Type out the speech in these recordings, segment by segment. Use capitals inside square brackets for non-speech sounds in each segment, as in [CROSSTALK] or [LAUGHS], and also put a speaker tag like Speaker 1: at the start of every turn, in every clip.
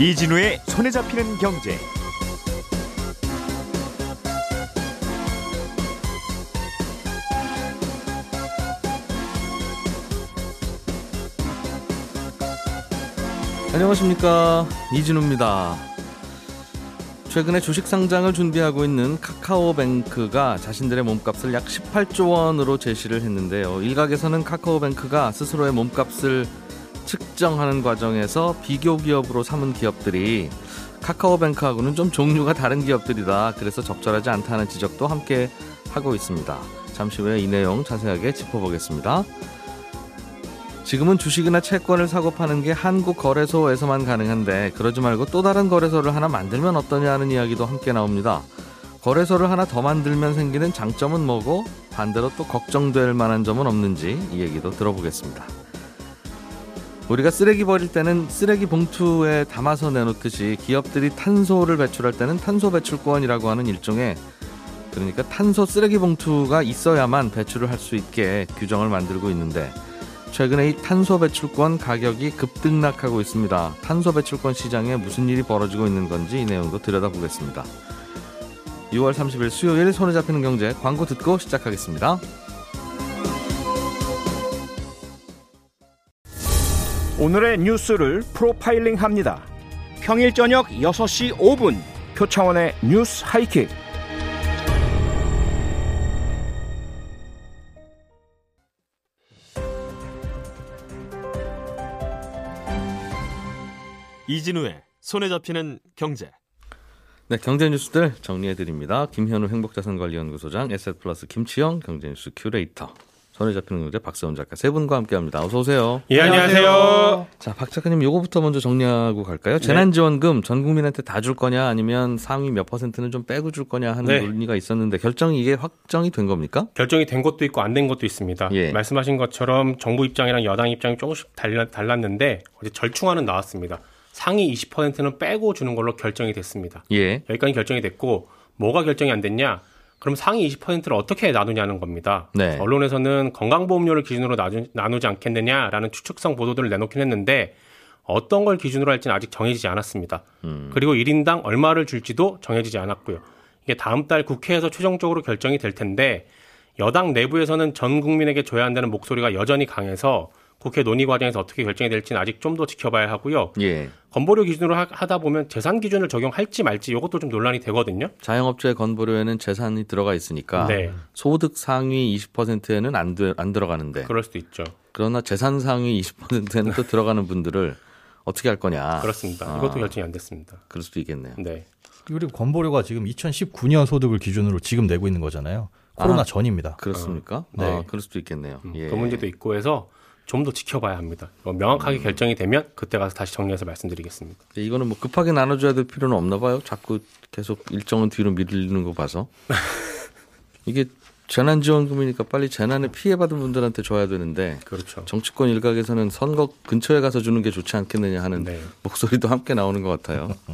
Speaker 1: 이진우의 손에 잡히는 경제.
Speaker 2: 안녕하십니까 이진우입니다. 최근에 주식 상장을 준비하고 있는 카카오뱅크가 자신들의 몸값을 약 18조 원으로 제시를 했는데요. 일각에서는 카카오뱅크가 스스로의 몸값을 측정하는 과정에서 비교 기업으로 삼은 기업들이 카카오뱅크하고는 좀 종류가 다른 기업들이다. 그래서 적절하지 않다는 지적도 함께 하고 있습니다. 잠시 후에 이 내용 자세하게 짚어보겠습니다. 지금은 주식이나 채권을 사고 파는 게 한국 거래소에서만 가능한데 그러지 말고 또 다른 거래소를 하나 만들면 어떠냐 하는 이야기도 함께 나옵니다. 거래소를 하나 더 만들면 생기는 장점은 뭐고 반대로 또 걱정될 만한 점은 없는지 이 얘기도 들어보겠습니다. 우리가 쓰레기 버릴 때는 쓰레기 봉투에 담아서 내놓듯이 기업들이 탄소를 배출할 때는 탄소 배출권이라고 하는 일종의 그러니까 탄소 쓰레기 봉투가 있어야만 배출을 할 수 있게 규정을 만들고 있는데 최근에 이 탄소 배출권 가격이 급등락하고 있습니다. 탄소 배출권 시장에 무슨 일이 벌어지고 있는 건지 이 내용도 들여다보겠습니다. 6월 30일 수요일 손에 잡히는 경제 광고 듣고 시작하겠습니다.
Speaker 3: 오늘의 뉴스를 프로파일링 합니다. 평일 저녁 6시 5분 표창원의 뉴스 하이킥.
Speaker 4: 이진우의 손에 잡히는 경제.
Speaker 2: 네, 경제 뉴스들 정리해 드립니다. 김현우 행복자산관리연구소장, 에셋플러스 김치영 경제 뉴스 큐레이터, 손에 잡히는 경제 박세훈 작가 세 분과 함께합니다. 어서 오세요.
Speaker 5: 예, 안녕하세요.
Speaker 2: 자, 박 작가님 요거부터 먼저 정리하고 갈까요? 재난지원금 전 국민한테 다 줄 거냐 아니면 상위 몇 퍼센트는 좀 빼고 줄 거냐 하는
Speaker 5: 네.
Speaker 2: 논의가 있었는데 결정이 이게 확정이 된 겁니까?
Speaker 5: 결정이 된 것도 있고 안 된 것도 있습니다.
Speaker 2: 예.
Speaker 5: 말씀하신 것처럼 정부 입장이랑 여당 입장이 조금씩 달랐는데 어제 절충안은 나왔습니다. 상위 20%는 빼고 주는 걸로 결정이 됐습니다.
Speaker 2: 예.
Speaker 5: 여기까지 결정이 됐고 뭐가 결정이 안 됐냐? 그럼 상위 20%를 어떻게 나누냐는 겁니다.
Speaker 2: 네.
Speaker 5: 언론에서는 건강보험료를 기준으로 나누, 나누 지 않겠느냐라는 추측성 보도들을 내놓긴 했는데 어떤 걸 기준으로 할지는 아직 정해지지 않았습니다.
Speaker 2: 음.
Speaker 5: 그리고 1인당 얼마를 줄지도 정해지지 않았고요. 이게 다음 달 국회에서 최종적으로 결정이 될 텐데 여당 내부에서는 전 국민에게 줘야 한다는 목소리가 여전히 강해서 국회 논의 과정에서 어떻게 결정이 될지는 아직 좀 더 지켜봐야 하고요.
Speaker 2: 예.
Speaker 5: 건보료 기준으로 하, 다 보면 재산 기준을 적용할지 말지 이것도 좀 논란이 되거든요.
Speaker 2: 자영업자의 건보료에는 재산이 들어가 있으니까
Speaker 5: 네.
Speaker 2: 소득 상위 20%에는 안, 들- 안 들어가는데
Speaker 5: 그럴 수도 있죠.
Speaker 2: 그러나 재산 상위 20%에는 또 들어가는 분들을 어떻게 할 거냐.
Speaker 5: 그렇습니다.
Speaker 2: 아.
Speaker 5: 이것도 결정이 안 됐습니다.
Speaker 2: 그럴 수도 있겠네요.
Speaker 5: 네.
Speaker 6: 그리고 건보료가 지금 2019년 소득을 기준으로 지금 내고 있는 거잖아요. 코로나
Speaker 2: 아,
Speaker 6: 전입니다.
Speaker 2: 그렇습니까?
Speaker 5: 네.
Speaker 2: 아, 그럴 수도 있겠네요. 예.
Speaker 5: 그 문제도 있고 해서 좀 더 지켜봐야 합니다. 이거 명확하게 결정이 되면 그때 가서 다시 정리해서 말씀드리겠습니다.
Speaker 2: 이거는 뭐 급하게 나눠줘야 될 필요는 없나 봐요. 자꾸 계속 일정은 뒤로 미루는 거 봐서. [LAUGHS] 이게 재난지원금이니까 빨리 재난에 피해받은 분들한테 줘야 되는데
Speaker 5: 그렇죠.
Speaker 2: 정치권 일각에서는 선거 근처에 가서 주는 게 좋지 않겠느냐 하는
Speaker 5: 네.
Speaker 2: 목소리도 함께 나오는 것 같아요. [LAUGHS]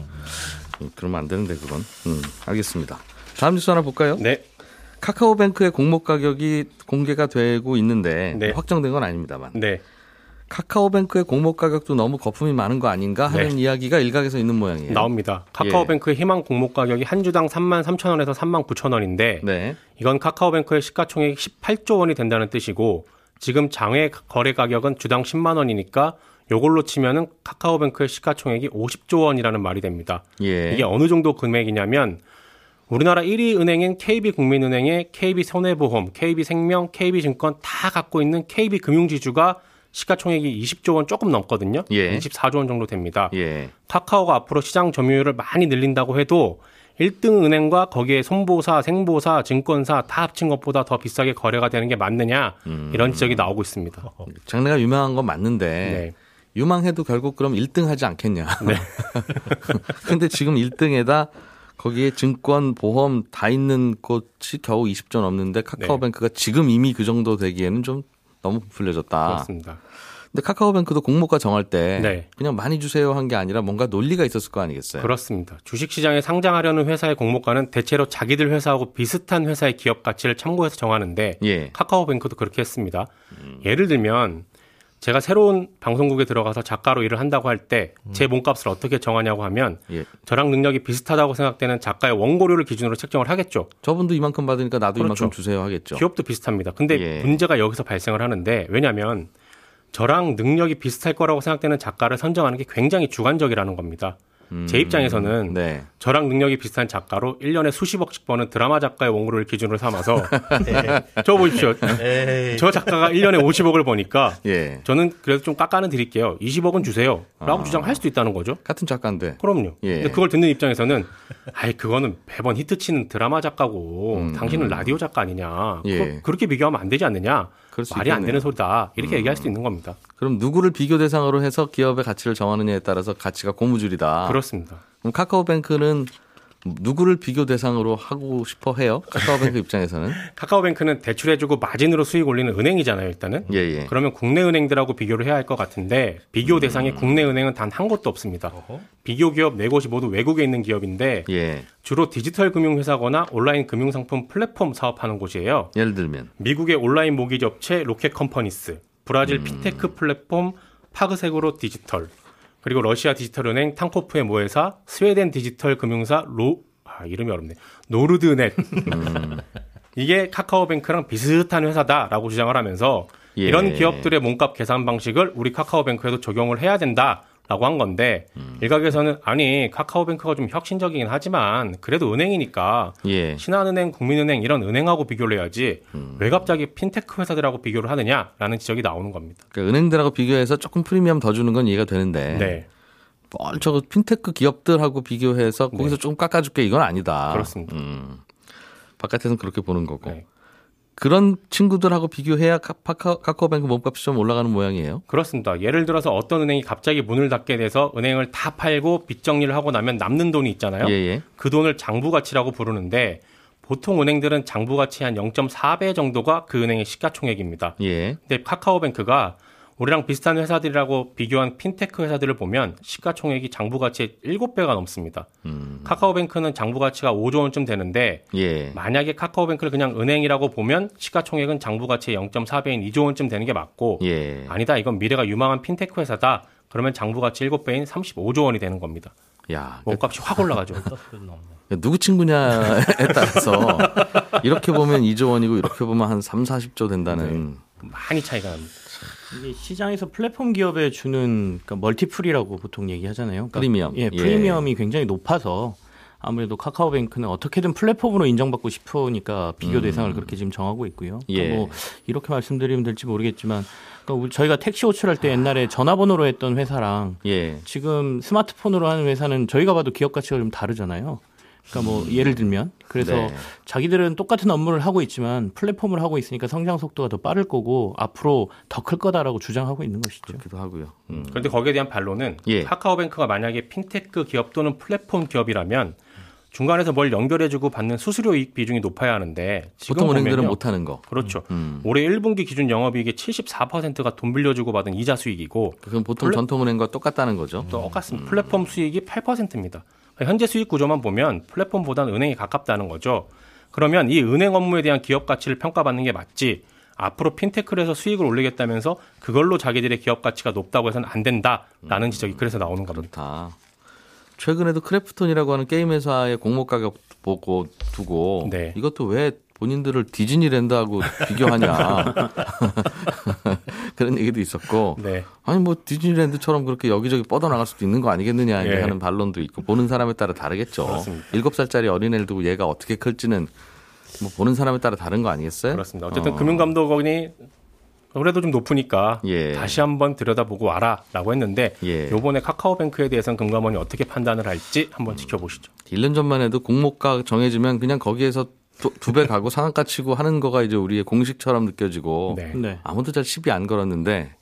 Speaker 2: 음, 그러면 안 되는데 그건. 음, 알겠습니다. 다음 뉴스 하나 볼까요?
Speaker 5: 네.
Speaker 2: 카카오뱅크의 공모 가격이 공개가 되고 있는데
Speaker 5: 네.
Speaker 2: 확정된 건 아닙니다만
Speaker 5: 네.
Speaker 2: 카카오뱅크의 공모 가격도 너무 거품이 많은 거 아닌가 하는
Speaker 5: 네.
Speaker 2: 이야기가 일각에서 있는 모양이에요.
Speaker 5: 나옵니다. 카카오뱅크의 희망 공모 가격이 한 주당 3만 3천 원에서 3만 9천 원인데
Speaker 2: 네.
Speaker 5: 이건 카카오뱅크의 시가총액이 18조 원이 된다는 뜻이고 지금 장외 거래 가격은 주당 10만 원이니까 요걸로 치면은 카카오뱅크의 시가총액이 50조 원이라는 말이 됩니다.
Speaker 2: 예.
Speaker 5: 이게 어느 정도 금액이냐면 우리나라 1위 은행인 KB국민은행의 KB손해보험, KB생명, KB증권 다 갖고 있는 KB금융지주가 시가총액이 20조 원 조금 넘거든요.
Speaker 2: 예.
Speaker 5: 24조 원 정도 됩니다.
Speaker 2: 예.
Speaker 5: 카카오가 앞으로 시장 점유율을 많이 늘린다고 해도 1등 은행과 거기에 손보사, 생보사, 증권사 다 합친 것보다 더 비싸게 거래가 되는 게 맞느냐 이런 지적이 나오고 있습니다. [LAUGHS]
Speaker 2: 장래가 유명한 건 맞는데
Speaker 5: 네.
Speaker 2: 유망해도 결국 그럼 1등 하지 않겠냐. [LAUGHS] 근데 지금 1등에다 거기에 증권, 보험 다 있는 곳이 겨우 20조 넘는데 카카오뱅크가 지금 이미 그 정도 되기에는 좀 너무 부풀려졌다.
Speaker 5: 그렇습니다.
Speaker 2: 근데 카카오뱅크도 공모가 정할 때
Speaker 5: 네.
Speaker 2: 그냥 많이 주세요 한 게 아니라 뭔가 논리가 있었을 거 아니겠어요.
Speaker 5: 그렇습니다. 주식시장에 상장하려는 회사의 공모가는 대체로 자기들 회사하고 비슷한 회사의 기업 가치를 참고해서 정하는데
Speaker 2: 예.
Speaker 5: 카카오뱅크도 그렇게 했습니다. 예를 들면 제가 새로운 방송국에 들어가서 작가로 일을 한다고 할 때 제 몸값을 어떻게 정하냐고 하면
Speaker 2: 예.
Speaker 5: 저랑 능력이 비슷하다고 생각되는 작가의 원고료를 기준으로 책정을 하겠죠.
Speaker 2: 저분도 이만큼 받으니까 나도
Speaker 5: 그렇죠.
Speaker 2: 이만큼 주세요 하겠죠.
Speaker 5: 기업도 비슷합니다. 근데
Speaker 2: 예.
Speaker 5: 문제가 여기서 발생을 하는데 왜냐하면 저랑 능력이 비슷할 거라고 생각되는 작가를 선정하는 게 굉장히 주관적이라는 겁니다. 제 입장에서는
Speaker 2: 네.
Speaker 5: 저랑 능력이 비슷한 작가로 1년에 수십억씩 버는 드라마 작가의 원고를 기준으로 삼아서 [LAUGHS] 저 보십시오. 저 작가가 1년에 50억을 버니까
Speaker 2: 예.
Speaker 5: 저는 그래도 좀 깎아는 드릴게요. 20억은 주세요. 라고
Speaker 2: 아.
Speaker 5: 주장할 수도 있다는 거죠.
Speaker 2: 같은 작가인데.
Speaker 5: 그럼요.
Speaker 2: 예.
Speaker 5: 근데 그걸 듣는 입장에서는 아이 그거는 매번 히트치는 드라마 작가고 당신은 라디오 작가 아니냐.
Speaker 2: 음, 예.
Speaker 5: 그렇게 비교하면 안 되지 않느냐. 말이 안
Speaker 2: 있겠네요. 음.
Speaker 5: 되는 소리다. 이렇게 얘기할 수도 있는 겁니다.
Speaker 2: 그럼 누구를 비교 대상으로 해서 기업의 가치를 정하느냐에 따라서 가치가 고무줄이다.
Speaker 5: 그렇습니다.
Speaker 2: 그럼 카카오뱅크는 누구를 비교 대상으로 하고 싶어 해요? 카카오뱅크 [LAUGHS] 입장에서는.
Speaker 5: 카카오뱅크는 대출해주고 마진으로 수익 올리는 은행이잖아요, 일단은.
Speaker 2: 예, 예.
Speaker 5: 그러면 국내 은행들하고 비교를 해야 할 것 같은데 비교 대상에
Speaker 2: 음.
Speaker 5: 국내 은행은 단 한 곳도 없습니다. 비교 기업 네 곳이 모두 외국에 있는 기업인데
Speaker 2: 예.
Speaker 5: 주로 디지털 금융 회사거나 온라인 금융 상품 플랫폼 사업하는 곳이에요.
Speaker 2: 예를 들면.
Speaker 5: 미국의 온라인 모기지 업체 로켓 컴퍼니스, 브라질
Speaker 2: 음.
Speaker 5: 핀테크 플랫폼 파그세구로 디지털, 그리고 러시아 디지털 은행 틴코프의 모회사, 스웨덴 디지털 금융사 로 아, 이름이 어렵네. 노르드넷.
Speaker 2: 음.
Speaker 5: 이게 카카오뱅크랑 비슷한 회사다라고 주장을 하면서
Speaker 2: 예.
Speaker 5: 이런 기업들의 몸값 계산 방식을 우리 카카오뱅크에도 적용을 해야 된다 라고 한 건데
Speaker 2: 음.
Speaker 5: 일각에서는 아니 카카오뱅크가 좀 혁신적이긴 하지만 그래도 은행이니까
Speaker 2: 예.
Speaker 5: 신한은행, 국민은행 이런 은행하고 비교를 해야지
Speaker 2: 음.
Speaker 5: 왜 갑자기 핀테크 회사들하고 비교를 하느냐라는 지적이 나오는 겁니다.
Speaker 2: 그러니까 은행들하고 비교해서 조금 프리미엄 더 주는 건 이해가 되는데.
Speaker 5: 네,
Speaker 2: 뭘 저거 핀테크 기업들하고 비교해서 거기서 좀 깎아줄게 이건 아니다.
Speaker 5: 그렇습니다.
Speaker 2: 음. 바깥에서는 그렇게 보는 거고.
Speaker 5: 네.
Speaker 2: 그런 친구들하고 비교해야 카- 카카오뱅크 몸값이 좀 올라가는 모양이에요.
Speaker 5: 그렇습니다. 예를 들어서 어떤 은행이 갑자기 문을 닫게 돼서 은행을 다 팔고 빚 정리를 하고 나면 남는 돈이 있잖아요.
Speaker 2: 예, 예.
Speaker 5: 그 돈을 장부 가치라고 부르는데 보통 은행들은 장부 가치 한 0.4배 정도가 그 은행의 시가총액입니다.
Speaker 2: 예.
Speaker 5: 근데 카카오뱅크가 우리랑 비슷한 회사들이라고 비교한 핀테크 회사들을 보면 시가총액이 장부 가치의 7배가 넘습니다.
Speaker 2: 음.
Speaker 5: 카카오뱅크는 장부 가치가 5조 원쯤 되는데
Speaker 2: 예.
Speaker 5: 만약에 카카오뱅크를 그냥 은행이라고 보면 시가총액은 장부 가치의 0.4배인 2조 원쯤 되는 게 맞고
Speaker 2: 예.
Speaker 5: 아니다 이건 미래가 유망한 핀테크 회사다 그러면 장부 가치 7배인 35조 원이 되는 겁니다.
Speaker 2: 야,
Speaker 5: 몸값이 확 올라가죠.
Speaker 2: 누구 친구냐에 따라서 이렇게 보면 2조 원이고 이렇게 보면 한 3, 40조 된다는
Speaker 5: 많이 차이가 납니다.
Speaker 7: 이게 시장에서 플랫폼 기업에 주는 그러니까 멀티플이라고 보통 얘기하잖아요. 그러니까
Speaker 2: 프리미엄.
Speaker 7: 예,
Speaker 2: 예.
Speaker 7: 프리미엄이 굉장히 높아서 아무래도 카카오뱅크는 어떻게든 플랫폼으로 인정받고 싶으니까 비교 대상을 그렇게 지금 정하고 있고요. 그러니까
Speaker 2: 음. 예.
Speaker 7: 뭐 이렇게 말씀드리면 될지 모르겠지만 그러니까 저희가 택시 호출할 때 옛날에 전화번호로 했던 회사랑
Speaker 2: 예.
Speaker 7: 지금 스마트폰으로 하는 회사는 저희가 봐도 기업 가치가 좀 다르잖아요. 그러니까 뭐 예를 들면 그래서
Speaker 2: 네.
Speaker 7: 자기들은 똑같은 업무를 하고 있지만 플랫폼을 하고 있으니까 성장 속도가 더 빠를 거고 앞으로 더 클 거다라고 주장하고 있는 것이죠.
Speaker 2: 그렇기도 하고요. 음.
Speaker 5: 그런데 거기에 대한 반론은
Speaker 2: 예.
Speaker 5: 카카오뱅크가 만약에 핀테크 기업 또는 플랫폼 기업이라면 중간에서 뭘 연결해주고 받는 수수료 이익 비중이 높아야 하는데 지금
Speaker 2: 보통 은행들은
Speaker 5: 보면요.
Speaker 2: 못 하는 거.
Speaker 5: 그렇죠.
Speaker 2: 음.
Speaker 5: 올해 1분기 기준 영업이익의 74%가 돈 빌려주고 받은 이자 수익이고
Speaker 2: 그건 보통
Speaker 5: 플랫-
Speaker 2: 전통은행과 똑같다는 거죠.
Speaker 5: 똑같습니다. 플랫폼 수익이 8%입니다. 현재 수익 구조만 보면 플랫폼보다는 은행이 가깝다는 거죠. 그러면 이 은행 업무에 대한 기업 가치를 평가받는 게 맞지. 앞으로 핀테크를 해서 수익을 올리겠다면서 그걸로 자기들의 기업 가치가 높다고 해서는 안 된다라는 지적이 그래서 나오는 겁니다.
Speaker 2: 그렇다. 최근에도 크래프톤이라고 하는 게임 회사의 공모 가격 보고 두고
Speaker 5: 네.
Speaker 2: 이것도 왜 본인들을 디즈니랜드하고 비교하냐 [LAUGHS] 그런 얘기도 있었고
Speaker 5: 네.
Speaker 2: 아니 뭐 디즈니랜드처럼 그렇게 여기저기 뻗어나갈 수도 있는 거 아니겠느냐
Speaker 5: 예.
Speaker 2: 하는 반론도 있고 보는 사람에 따라 다르겠죠. 일곱 살짜리 어린애를 두고 얘가 어떻게 클지는 뭐 보는 사람에 따라 다른 거 아니겠어요?
Speaker 5: 그렇습니다. 어쨌든
Speaker 2: 어.
Speaker 5: 금융감독원이 그래도 좀 높으니까
Speaker 2: 예.
Speaker 5: 다시 한번 들여다보고 와라라고 했는데
Speaker 2: 예.
Speaker 5: 요번에 카카오뱅크에 대해서는 금감원이 어떻게 판단을 할지 한번 지켜보시죠.
Speaker 2: 1년 전만 해도 공모가 정해지면 그냥 거기에서 두배 가고 상한가 치고 하는 거가 이제 우리의 공식처럼 느껴지고
Speaker 5: 네.
Speaker 7: 네.
Speaker 2: 아무도 잘 시비 안 걸었는데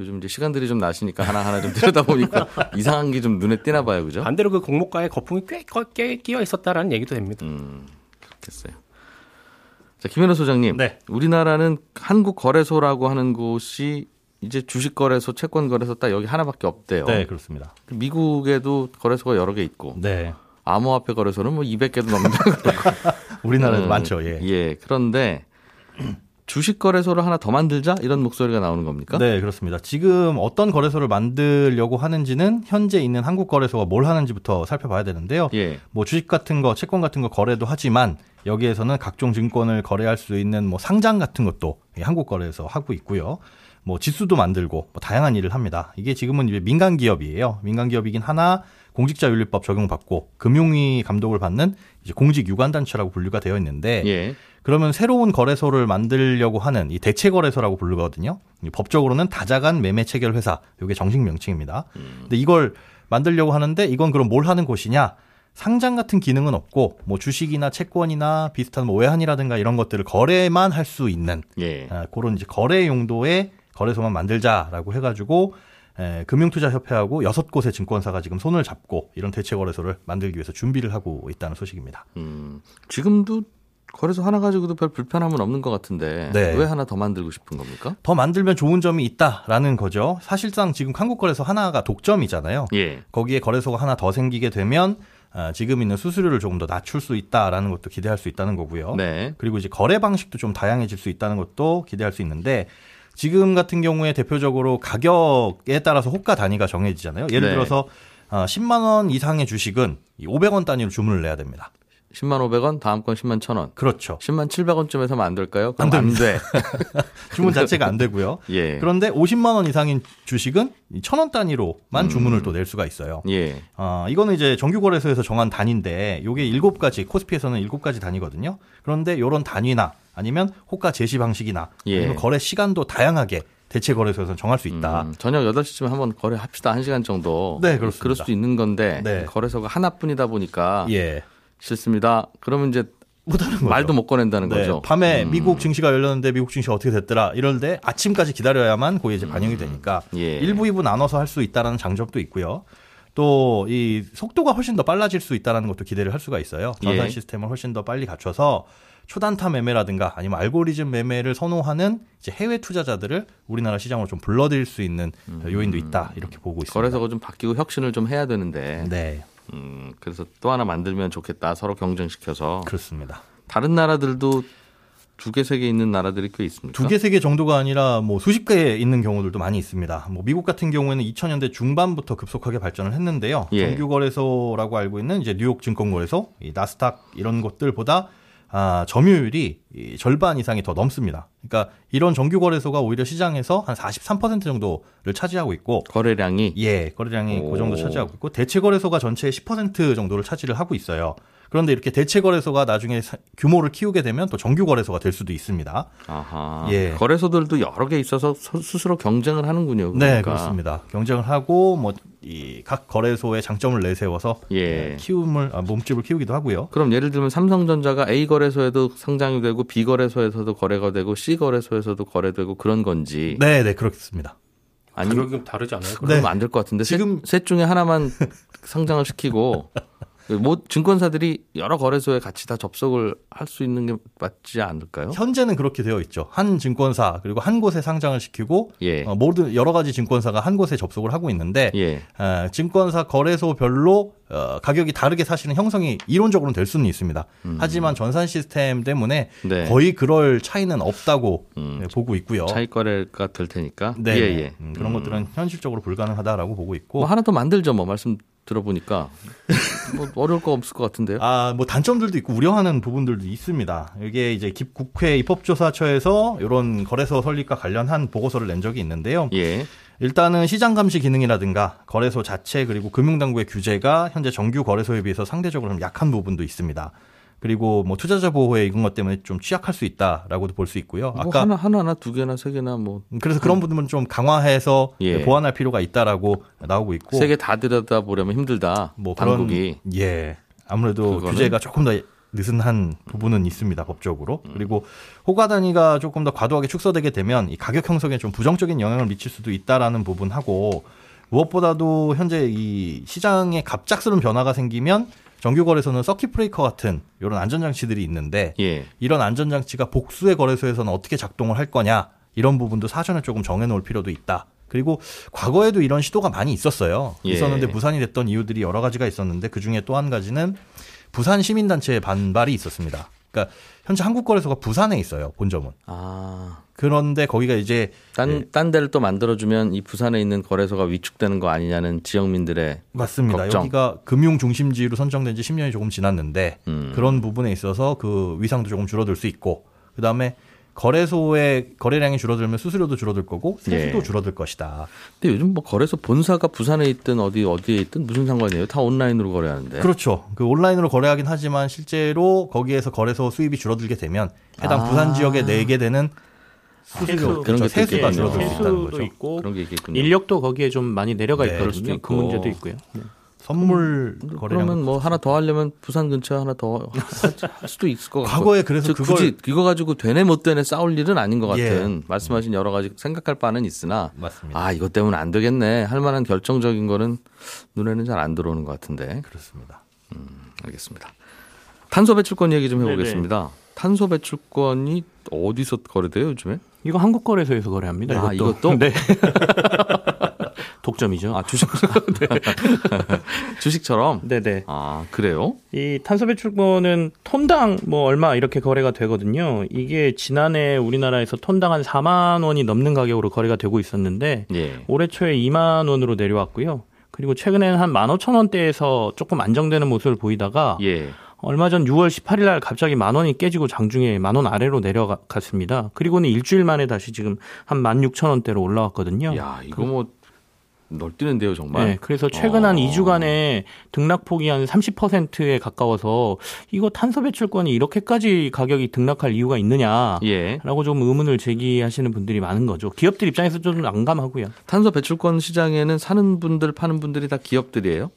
Speaker 2: 요즘 이제 시간들이 좀 나시니까 하나하나 좀 들여다보니까 [LAUGHS] 이상한 게 좀 눈에 띄나 봐요. 그죠?
Speaker 5: 반대로 그 공모가에 거품이 꽤, 꽤 끼어 있었다라는 얘기도 됩니다.
Speaker 2: 음, 그렇겠어요. 자, 김현우 소장님.
Speaker 6: 네.
Speaker 2: 우리나라는 한국 거래소라고 하는 곳이 이제 주식 거래소, 채권 거래소 딱 여기 하나밖에 없대요.
Speaker 6: 네, 그렇습니다.
Speaker 2: 미국에도 거래소가 여러 개 있고
Speaker 6: 네.
Speaker 2: 암호화폐 거래소는 뭐 200개도 넘는다. [LAUGHS]
Speaker 6: 우리나라에도
Speaker 2: 음,
Speaker 6: 많죠. 예.
Speaker 2: 예. 그런데 주식 거래소를 하나 더 만들자 이런 목소리가 나오는 겁니까?
Speaker 6: 네, 그렇습니다. 지금 어떤 거래소를 만들려고 하는지는 현재 있는 한국 거래소가 뭘 하는지부터 살펴봐야 되는데요.
Speaker 2: 예.
Speaker 6: 뭐 주식 같은 거, 채권 같은 거 거래도 하지만 여기에서는 각종 증권을 거래할 수 있는 뭐 상장 같은 것도 한국 거래에서 하고 있고요. 뭐 지수도 만들고 뭐 다양한 일을 합니다. 이게 지금은 이제 민간 기업이에요. 민간 기업이긴 하나 공직자윤리법 적용받고 금융위 감독을 받는 이제 공직 유관 단체라고 분류가 되어 있는데
Speaker 2: 예.
Speaker 6: 그러면 새로운 거래소를 만들려고 하는 이 대체 거래소라고 부르거든요. 이 법적으로는 다자간 매매 체결 회사. 이게 정식 명칭입니다. 근데 이걸 만들려고 하는데 이건 그럼 뭘 하는 곳이냐? 상장 같은 기능은 없고 뭐 주식이나 채권이나 비슷한 뭐 외환이라든가 이런 것들을 거래만 할 수 있는
Speaker 2: 예.
Speaker 6: 아, 그런 이제 거래 용도의 거래소만 만들자라고 해가지고 에, 금융투자협회하고 여섯 곳의 증권사가 지금 손을 잡고 이런 대체 거래소를 만들기 위해서 준비를 하고 있다는 소식입니다.
Speaker 2: 음, 지금도 거래소 하나 가지고도 별 불편함은 없는 것 같은데
Speaker 6: 네.
Speaker 2: 왜 하나 더 만들고 싶은 겁니까?
Speaker 6: 더 만들면 좋은 점이 있다라는 거죠. 사실상 지금 한국 거래소 하나가 독점이잖아요.
Speaker 2: 예.
Speaker 6: 거기에 거래소가 하나 더 생기게 되면 아, 지금 있는 수수료를 조금 더 낮출 수 있다라는 것도 기대할 수 있다는 거고요.
Speaker 2: 네.
Speaker 6: 그리고 이제 거래 방식도 좀 다양해질 수 있다는 것도 기대할 수 있는데 지금 같은 경우에 대표적으로 가격에 따라서 호가 단위가 정해지잖아요. 예를
Speaker 2: 네.
Speaker 6: 들어서 어, 10만 원 이상의 주식은 이 500원 단위로 주문을 내야 됩니다.
Speaker 2: 10만 500원, 다음 건 10만 1000원.
Speaker 6: 그렇죠.
Speaker 2: 10만 700원쯤에서 하면 안 될까요?
Speaker 6: 안
Speaker 2: 안. 돼. [LAUGHS]
Speaker 6: 주문 자체가 안 되고요. [LAUGHS]
Speaker 2: 예.
Speaker 6: 그런데 50만 원 이상인 주식은 1000원 단위로만
Speaker 2: 음.
Speaker 6: 주문을 또 낼 수가 있어요.
Speaker 2: 예.
Speaker 6: 어, 이거는 이제 정규 거래소에서 정한 단위인데 요게 일곱 가지 코스피에서는 일곱 가지 단위거든요. 그런데 요런 단위나 아니면 호가 제시 방식이나
Speaker 2: 예.
Speaker 6: 거래 시간도 다양하게 대체 거래소에서는 정할 수 있다.
Speaker 2: 음, 저녁 8시쯤에 한번 거래합시다. 1시간 정도.
Speaker 6: 네, 그렇습니다.
Speaker 2: 그럴 수도 있는 건데
Speaker 6: 네.
Speaker 2: 거래소가 하나뿐이다 보니까
Speaker 6: 예.
Speaker 2: 싫습니다. 그러면 이제
Speaker 6: 못하는 거죠.
Speaker 2: 말도 못 꺼낸다는
Speaker 6: 네,
Speaker 2: 거죠.
Speaker 6: 밤에
Speaker 2: 음.
Speaker 6: 미국 증시가 열렸는데 미국 증시 어떻게 됐더라 때 아침까지 기다려야만 거기에 이제 반영이 되니까
Speaker 2: 예.
Speaker 6: 일부 이부 나눠서 할 수 있다라는 장점도 있고요. 또 이 속도가 훨씬 더 빨라질 수 있다는 것도 기대를 할 수가 있어요. 전산
Speaker 2: 예.
Speaker 6: 시스템을 훨씬 더 빨리 갖춰서 초단타 매매라든가 아니면 알고리즘 매매를 선호하는 이제 해외 투자자들을 우리나라 시장으로 좀 불러들일 수 있는 요인도 있다 이렇게 보고 있습니다.
Speaker 2: 음. 거래소가 좀 바뀌고 혁신을 좀 해야 되는데
Speaker 6: 네
Speaker 2: 음, 그래서 또 하나 만들면 좋겠다. 서로 경쟁시켜서
Speaker 6: 그렇습니다.
Speaker 2: 다른 나라들도 두 개, 세 개 있는 나라들이 꽤 있습니까?
Speaker 6: 두 개, 세 개 정도가 아니라 뭐 수십 개 있는 경우들도 많이 있습니다. 뭐 미국 같은 경우에는 2000년대 중반부터 급속하게 발전을 했는데요.
Speaker 2: 예.
Speaker 6: 정규 거래소라고 알고 있는 이제 뉴욕 증권거래소, 이 나스닥 이런 것들보다 아, 점유율이 이 절반 이상이 더 넘습니다. 그러니까 이런 정규 거래소가 오히려 시장에서 한 43% 정도를 차지하고 있고
Speaker 2: 거래량이
Speaker 6: 예, 거래량이
Speaker 2: 오.
Speaker 6: 그 정도 차지하고 있고 대체 거래소가 전체의 10% 정도를 차지를 하고 있어요. 그런데 이렇게 대체 거래소가 나중에 사- 규모를 키우게 되면 또 정규 거래소가 될 수도 있습니다.
Speaker 2: 아하.
Speaker 6: 예.
Speaker 2: 거래소들도 여러 개 있어서 서- 스스로 경쟁을 하는군요. 그러니까.
Speaker 6: 네, 그렇습니다. 경쟁을 하고 뭐 이 각 거래소의 장점을 내세워서
Speaker 2: 예.
Speaker 6: 예, 키움을 아, 몸집을 키우기도 하고요.
Speaker 2: 그럼 예를 들면 삼성전자가 A 거래소에도 상장이 되고 B 거래소에서도 거래가 되고 C 거래소에서도 거래되고 그런 건지
Speaker 6: 네, 네, 그렇습니다.
Speaker 2: 아니면
Speaker 5: 가격이 다르지 않아요?
Speaker 2: 그러면
Speaker 6: 네.
Speaker 2: 안될 것 같은데
Speaker 6: 지금-
Speaker 2: 셋, 셋 중에 하나만 [LAUGHS] 상장을 시키고 뭐 증권사들이 여러 거래소에 같이 다 접속을 할 수 있는 게 맞지 않을까요?
Speaker 6: 현재는 그렇게 되어 있죠. 한 증권사 그리고 한 곳에 상장을 시키고
Speaker 2: 예.
Speaker 6: 어, 모든 여러 가지 증권사가 한 곳에 접속을 하고 있는데
Speaker 2: 예.
Speaker 6: 어, 증권사 거래소별로 어, 가격이 다르게 사실은 형성이 이론적으로는 될 수는 있습니다. 하지만 전산 시스템 때문에
Speaker 2: 음. 네.
Speaker 6: 거의 그럴 차이는 없다고
Speaker 2: 음.
Speaker 6: 네, 보고 있고요.
Speaker 2: 차익 거래가 될 테니까.
Speaker 6: 네,
Speaker 2: 예,
Speaker 6: 네.
Speaker 2: 예.
Speaker 6: 음, 그런 것들은 현실적으로 불가능하다라고 보고 있고
Speaker 2: 뭐 하나 더 만들죠, 뭐 말씀 들어보니까 뭐 어려울 거 없을 것 같은데요.
Speaker 6: 아, 뭐 단점들도 있고 우려하는 부분들도 있습니다. 이게 이제 기- 국회 입법조사처에서 이런 거래소 설립과 관련한 보고서를 낸 적이 있는데요.
Speaker 2: 예.
Speaker 6: 일단은 시장 감시 기능이라든가 거래소 자체 그리고 금융당국의 규제가 현재 정규 거래소에 비해서 상대적으로 좀 약한 부분도 있습니다. 그리고 뭐 투자자 보호에 이런 것 때문에 좀 취약할 수 있다라고도 볼 수 있고요.
Speaker 2: 뭐
Speaker 6: 아까
Speaker 2: 하나 하나나 두 개나 세 개나 뭐
Speaker 6: 그래서 그런 부분은 좀 강화해서
Speaker 2: 예.
Speaker 6: 보완할 필요가 있다라고 나오고 있고
Speaker 2: 세 개 다 들여다 보려면 힘들다.
Speaker 6: 뭐
Speaker 2: 당국이.
Speaker 6: 그런 예 아무래도
Speaker 2: 그거는-
Speaker 6: 규제가 조금 더 느슨한 부분은 있습니다 법적으로 그리고 호가 단위가 조금 더 과도하게 축소되게 되면 이 가격 형성에 좀 부정적인 영향을 미칠 수도 있다라는 부분하고 무엇보다도 현재 이 시장에 갑작스러운 변화가 생기면 정규 거래소는 서킷 브레이커 같은 이런 안전장치들이 있는데
Speaker 2: 예.
Speaker 6: 이런 안전장치가 복수의 거래소에서는 어떻게 작동을 할 거냐 이런 부분도 사전에 조금 정해놓을 필요도 있다. 그리고 과거에도 이런 시도가 많이 있었어요.
Speaker 2: 예.
Speaker 6: 있었는데 무산이 됐던 이유들이 여러 가지가 있었는데 그 중에 또 한 가지는 부산 시민단체의 반발이 있었습니다. 그러니까 현재 한국 거래소가 부산에 있어요 본점은.
Speaker 2: 아,
Speaker 6: 그런데 거기가 이제
Speaker 2: 딴,
Speaker 6: 네.
Speaker 2: 딴 데를 또 만들어주면 이 부산에 있는 거래소가 위축되는 거 아니냐는 지역민들의
Speaker 6: 맞습니다.
Speaker 2: 걱정.
Speaker 6: 여기가 금융 중심지로 선정된 지 10년이 조금 지났는데
Speaker 2: 음.
Speaker 6: 그런 부분에 있어서 그 위상도 조금 줄어들 수 있고 그 다음에 거래소의 거래량이 줄어들면 수수료도 줄어들 거고 세수도
Speaker 2: 예.
Speaker 6: 줄어들 것이다.
Speaker 2: 근데 요즘 뭐 거래소 본사가 부산에 있든 어디 어디에 있든 무슨 상관이에요? 다 온라인으로 거래하는데.
Speaker 6: 그렇죠. 그 온라인으로 거래하긴 하지만 실제로 거기에서 거래소 수입이 줄어들게 되면 해당
Speaker 2: 아.
Speaker 6: 부산 지역에 내게 되는 수수료
Speaker 2: 그런
Speaker 6: 그렇죠.
Speaker 2: 것도
Speaker 6: 세수가. 줄어들 수 있다는 거죠.
Speaker 7: 있고
Speaker 2: 그런 게 있겠군요.
Speaker 7: 인력도 거기에 좀 많이 내려가
Speaker 6: 네,
Speaker 7: 있거든요. 그. 문제도 있고요. 네.
Speaker 6: 선물 거래량
Speaker 2: 그러면 뭐 하나 더 하려면 부산 근처에 하나 더 할 수도 있을 것 같고.
Speaker 6: 과거에 그래서
Speaker 2: 즉,
Speaker 6: 그걸
Speaker 2: 굳이 이거 가지고 되네 못 되네 싸울 일은 아닌 것
Speaker 6: 예.
Speaker 2: 같은 말씀하신 여러 가지 생각할 바는 있으나
Speaker 6: 맞습니다.
Speaker 2: 아 이것 때문에 안 되겠네 할 만한 결정적인 거는 눈에는 잘 안 들어오는 것 같은데
Speaker 6: 그렇습니다.
Speaker 2: 알겠습니다. 탄소 배출권 얘기 좀
Speaker 7: 네네.
Speaker 2: 해보겠습니다. 탄소 배출권이 어디서 거래돼요 요즘에?
Speaker 7: 이거 한국 거래소에서 거래합니다.
Speaker 2: 아,
Speaker 7: 이것도.
Speaker 2: 이것도? [LAUGHS]
Speaker 7: 네. [LAUGHS] 독점이죠.
Speaker 2: 아 주식 [LAUGHS] [LAUGHS] 주식처럼
Speaker 7: 네네.
Speaker 2: 아 그래요?
Speaker 7: 이 탄소 배출권은 톤당 뭐 얼마 이렇게 거래가 되거든요. 이게 지난해 우리나라에서 톤당 한 4만 원이 넘는 가격으로 거래가 되고 있었는데
Speaker 2: 예.
Speaker 7: 올해 초에 2만 원으로 내려왔고요. 그리고 최근에는 한 15,000원대에서 조금 안정되는 모습을 보이다가
Speaker 2: 예.
Speaker 7: 얼마 전 6월 18일 날 갑자기 만 원이 깨지고 장중에 만 원 아래로 내려갔습니다. 그리고는 일주일 만에 다시 지금 한 16,000원대로 올라왔거든요.
Speaker 2: 야 이거 뭐 널뛰는데요 정말.
Speaker 7: 네, 그래서 최근 한
Speaker 2: 어.
Speaker 7: 2주간의 등락폭이 한 30%에 가까워서 이거 탄소 배출권이 이렇게까지 가격이 등락할 이유가 있느냐?
Speaker 2: 예.
Speaker 7: 라고 좀 의문을 제기하시는 분들이 많은 거죠. 기업들 입장에서 좀 난감하고요.
Speaker 2: 탄소 배출권 시장에는 사는 분들 파는 분들이 다 기업들이에요.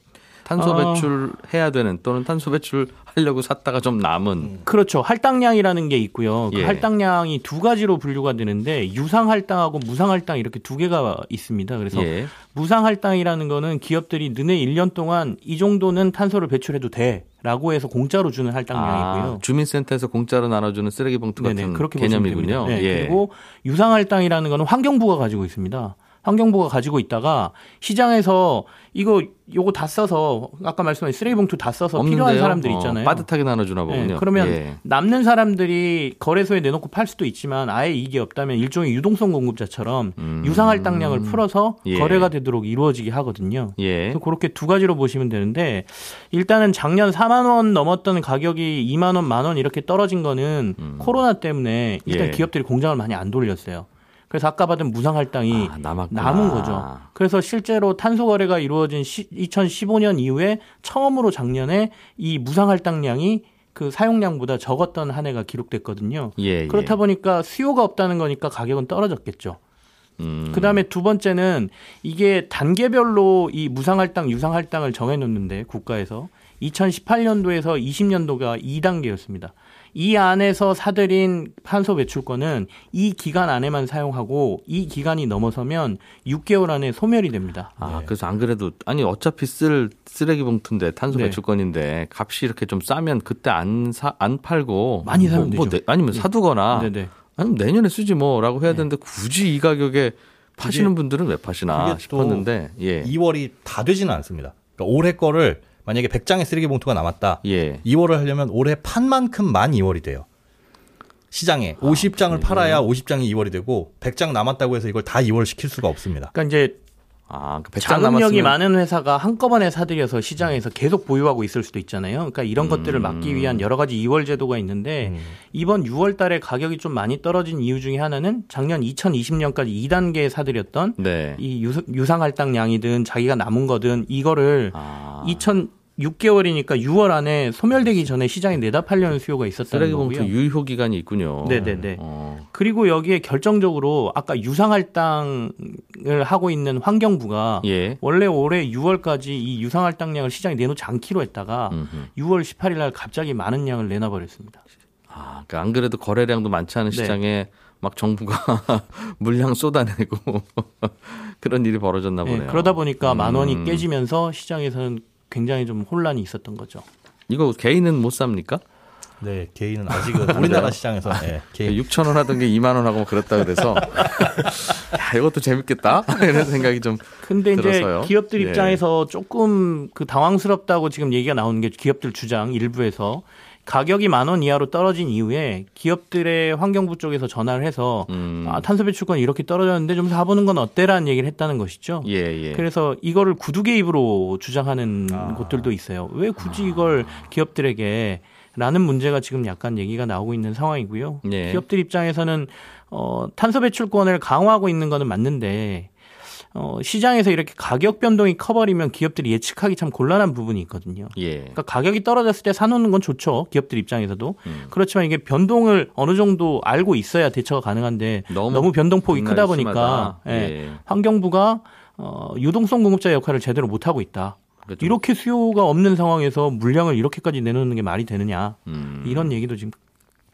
Speaker 2: 탄소
Speaker 7: 아.
Speaker 2: 배출 해야 되는 또는 탄소 배출 하려고 샀다가 좀 남은
Speaker 7: 그렇죠. 할당량이라는 게 있고요. 그
Speaker 2: 예.
Speaker 7: 할당량이 두 가지로 분류가 되는데 유상 할당하고 무상 할당 이렇게 두 개가 있습니다. 그래서
Speaker 2: 예.
Speaker 7: 무상 할당이라는 거는 기업들이 너네 1년 동안 이 정도는 탄소를 배출해도 돼 라고 해서 공짜로 주는 할당량이고요.
Speaker 2: 아, 주민센터에서 공짜로 나눠주는 쓰레기 봉투 같은
Speaker 7: 네네, 그렇게
Speaker 2: 개념이군요.
Speaker 7: 네,
Speaker 2: 예.
Speaker 7: 그리고 유상할당이라는 거는 환경부가 가지고 있습니다. 환경부가 가지고 있다가 시장에서 이거 요거 다 써서 아까 말씀하신 쓰레기 봉투 다 써서 필요한
Speaker 2: 없는데요?
Speaker 7: 사람들
Speaker 2: 어,
Speaker 7: 있잖아요.
Speaker 2: 빠듯하게 나눠주나 보군요.
Speaker 7: 네, 그러면
Speaker 2: 예.
Speaker 7: 남는 사람들이 거래소에 내놓고 팔 수도 있지만 아예 이게 없다면 일종의 유동성 공급자처럼
Speaker 2: 음.
Speaker 7: 유상할당량을 풀어서
Speaker 2: 예.
Speaker 7: 거래가 되도록 이루어지게 하거든요.
Speaker 2: 예.
Speaker 7: 그래서 그렇게 두 가지로 보시면 되는데 일단은 작년 4만 원 넘었던 가격이 2만 원, 만 원 이렇게 떨어진 거는 코로나 때문에 일단
Speaker 2: 음. 예.
Speaker 7: 기업들이 공장을 많이 안 돌렸어요. 그래서 아까 받은 무상 할당이
Speaker 2: 아.
Speaker 7: 남은 거죠. 그래서 실제로 탄소 거래가 이루어진 시, 2015년 이후에 처음으로 작년에 이 무상 할당량이 그 사용량보다 적었던 한 해가 기록됐거든요.
Speaker 2: 예, 예.
Speaker 7: 그렇다 보니까 수요가 없다는 거니까 가격은 떨어졌겠죠.
Speaker 2: 음.
Speaker 7: 그 다음에 두 번째는 이게 단계별로 이 무상할당, 유상할당을 정해놓는데 국가에서 2018년도에서 20년도가 2단계였습니다. 이 안에서 사들인 탄소 배출권은 이 기간 안에만 사용하고 이 기간이 넘어서면 6개월 안에 소멸이 됩니다.
Speaker 2: 아, 그래서 안 그래도 아니 어차피 쓸 쓰레기 봉투인데 탄소
Speaker 7: 네.
Speaker 2: 배출권인데 값이 이렇게 좀 싸면 그때 안 사 안 팔고
Speaker 7: 많이 사면
Speaker 2: 뭐, 뭐
Speaker 7: 되죠.
Speaker 2: 내- 아니면 사두거나
Speaker 7: 네네.
Speaker 2: 아니면 내년에 쓰지 뭐라고 해야 되는데 굳이 이 가격에 파시는 분들은 왜 파시나 싶었는데 예.
Speaker 6: 2월이 다 되지는 않습니다. 그러니까 올해 거를 만약에 100장의 쓰레기 봉투가 남았다.
Speaker 2: 예.
Speaker 6: 2월을 하려면 올해 판 만큼만 2월이 돼요. 시장에 50장을 팔아야 50장이 2월이 되고 100장 남았다고 해서 이걸 다 2월 시킬 수가 없습니다.
Speaker 7: 그러니까 이제
Speaker 2: 아, 그 100장
Speaker 7: 자금력이 많은 회사가 한꺼번에 사들여서 시장에서 계속 보유하고 있을 수도 있잖아요. 그러니까 이런 것들을 막기 위한 여러 가지 2월 제도가 있는데 이번 6월 달에 가격이 좀 많이 떨어진 이유 중에 하나는 작년 2020년까지 2단계에 사들였던
Speaker 2: 네.
Speaker 7: 이 유, 유상할당량이든 자기가 남은 거든 이거를
Speaker 2: 아.
Speaker 7: 2000 6개월이니까 6월 안에 소멸되기 전에 시장에 내다 팔려는 수요가 있었다는
Speaker 2: 쓰레기
Speaker 7: 거고요.
Speaker 2: 봉투 유효 기간이 있군요.
Speaker 7: 네네네.
Speaker 2: 어.
Speaker 7: 그리고 여기에 결정적으로 아까 유상할당을 하고 있는 환경부가
Speaker 2: 예.
Speaker 7: 원래 올해 6월까지 이 유상할당량을 시장에 내놓지 않기로 했다가
Speaker 2: 음흠.
Speaker 7: 6월 18일 날 갑자기 많은 양을 내놔버렸습니다.
Speaker 2: 아, 그러니까 안 그래도 거래량도 많지 않은
Speaker 7: 네.
Speaker 2: 시장에 막 정부가 [LAUGHS] 물량 쏟아내고 [LAUGHS] 그런 일이 벌어졌나
Speaker 7: 네,
Speaker 2: 보네요.
Speaker 7: 그러다 보니까 만 원이
Speaker 2: 음.
Speaker 7: 깨지면서 시장에서는 굉장히 좀 혼란이 있었던 거죠.
Speaker 2: 이거 개인은 못 삽니까?
Speaker 6: 네, 개인은 아직은 [LAUGHS] 우리나라 시장에서 네, 개인
Speaker 2: 6천 원 하던 게 2만 원 하고 그랬다 그래서 [LAUGHS] 야, 이것도 재밌겠다 [LAUGHS] 이런 생각이 좀
Speaker 7: 근데 이제
Speaker 2: 들어서요.
Speaker 7: 기업들
Speaker 2: 예.
Speaker 7: 입장에서 조금 그 당황스럽다고 지금 얘기가 나오는 게 기업들 주장 일부에서 가격이 만 원 이하로 떨어진 이후에 기업들의 환경부 쪽에서 전화를 해서
Speaker 2: 음.
Speaker 7: 아, 탄소 배출권 이렇게 떨어졌는데 좀 사보는 건 어때라는 얘기를 했다는 것이죠.
Speaker 2: 예, 예.
Speaker 7: 그래서 이거를 구두 개 입으로 주장하는
Speaker 6: 아.
Speaker 7: 곳들도 있어요. 왜 굳이 이걸 기업들에게 라는 문제가 지금 약간 얘기가 나오고 있는 상황이고요.
Speaker 2: 예.
Speaker 7: 기업들 입장에서는 어, 탄소 배출권을 강화하고 있는 거는 맞는데 어, 시장에서 이렇게 가격 변동이 커버리면 기업들이 예측하기 참 곤란한 부분이 있거든요.
Speaker 2: 예.
Speaker 7: 그러니까 가격이 떨어졌을 때 사놓는 건 좋죠. 기업들 입장에서도.
Speaker 2: 음.
Speaker 7: 그렇지만 이게 변동을 어느 정도 알고 있어야 대처가 가능한데
Speaker 2: 너무
Speaker 7: 너무, 변동폭이 크다 보니까. 예,
Speaker 2: 예.
Speaker 7: 환경부가 어, 유동성 공급자 역할을 제대로 못 하고 있다.
Speaker 2: 좀,
Speaker 7: 이렇게 수요가 없는 상황에서 물량을 이렇게까지 내놓는 게 말이 되느냐
Speaker 2: 음.
Speaker 7: 이런 얘기도 지금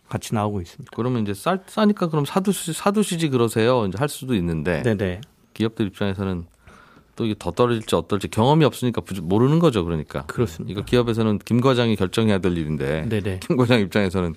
Speaker 7: 같이 나오고 있습니다.
Speaker 2: 그러면 이제 싸, 싸니까 그럼 사두시, 사두시지 그러세요. 이제 할 수도 있는데
Speaker 7: 네네
Speaker 2: 기업들 입장에서는 또 이게 더 떨어질지 어떨지 경험이 없으니까 모르는 거죠. 그러니까
Speaker 7: 그렇습니다.
Speaker 2: 이거 기업에서는 김 과장이 결정해야 될 일인데
Speaker 7: 네네 [LAUGHS]
Speaker 2: 김 과장 입장에서는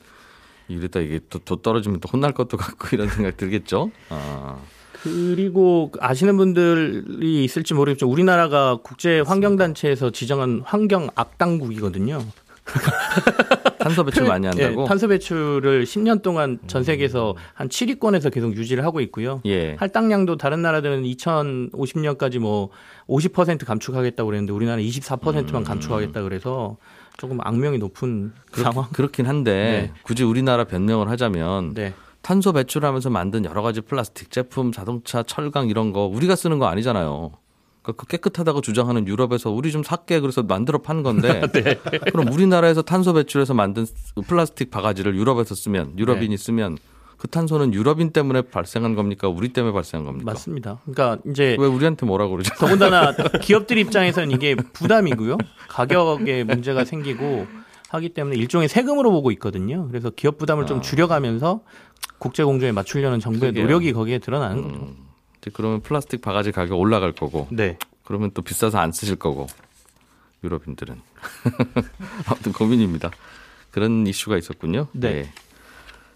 Speaker 2: 이랬다 이게 또, 또 떨어지면 또 혼날 것도 같고 이런 생각 들겠죠. 아,
Speaker 7: 그리고 아시는 분들이 있을지 모르겠지만 우리나라가 국제 환경 단체에서 지정한 환경 악당국이거든요. [LAUGHS]
Speaker 2: 탄소 배출 많이 한다고.
Speaker 7: 예, 탄소 배출을 10년 동안 전 세계에서 한 7위권에서 계속 유지를 하고 있고요.
Speaker 2: 예.
Speaker 7: 할당량도 다른 나라들은 2050년까지 뭐 50% 감축하겠다고 그랬는데 우리나라는 24%만 감축하겠다 그래서 조금 악명이 높은 상황.
Speaker 2: 그렇긴 한데
Speaker 7: 네.
Speaker 2: 굳이 우리나라 변명을 하자면
Speaker 7: 네.
Speaker 2: 탄소 배출하면서 만든 여러 가지 플라스틱 제품, 자동차, 철강 이런 거 우리가 쓰는 거 아니잖아요. 그러니까 그 깨끗하다고 주장하는 유럽에서 우리 좀 샀게 그래서 만들어 판 건데 [LAUGHS]
Speaker 7: 네.
Speaker 2: 그럼 우리나라에서 탄소 배출해서 만든 플라스틱 바가지를 유럽에서 쓰면 유럽인이
Speaker 7: 네.
Speaker 2: 쓰면 그 탄소는 유럽인 때문에 발생한 겁니까? 우리 때문에 발생한 겁니까?
Speaker 7: 맞습니다. 그러니까 이제
Speaker 2: 왜 우리한테 뭐라 그러죠?
Speaker 7: 더군다나 [LAUGHS] 기업들 입장에서는 이게 부담이고요. 가격에 문제가 생기고 하기 때문에 일종의 세금으로 보고 있거든요. 그래서 기업 부담을 좀 줄여가면서 국제 공조에 맞추려는 정부의
Speaker 2: 그러게요.
Speaker 7: 노력이 거기에 드러나는 거죠.
Speaker 2: 그러면 플라스틱 바가지 가격 올라갈 거고
Speaker 7: 네.
Speaker 2: 그러면 또 비싸서 안 쓰실 거고 유럽인들은 [LAUGHS] 아무튼 고민입니다. 그런 이슈가 있었군요.
Speaker 7: 네.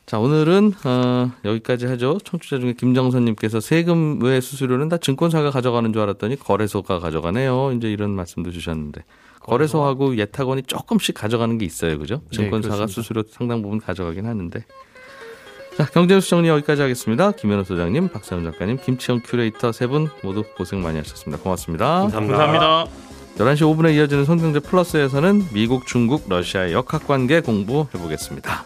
Speaker 2: 자 오늘은 어, 여기까지 하죠. 청취자 중에 김정선님께서 세금 외 수수료는 다 증권사가 가져가는 줄 알았더니 거래소가 가져가네요. 이제 이런 말씀도 주셨는데 거래소하고 예탁원이 조금씩 가져가는 게 있어요, 그죠?
Speaker 7: 네,
Speaker 2: 증권사가
Speaker 7: 그렇습니다.
Speaker 2: 수수료 상당 부분 가져가긴 하는데. 자 경제뉴스 정리 여기까지 하겠습니다. 김현우 소장님, 박세훈 작가님, 김치영 큐레이터 세 분 모두 고생 많이 하셨습니다. 고맙습니다.
Speaker 7: 감사합니다.
Speaker 2: 11시 5분에 이어지는 손경제 플러스에서는 미국, 중국, 러시아의 역학관계 공부해 보겠습니다.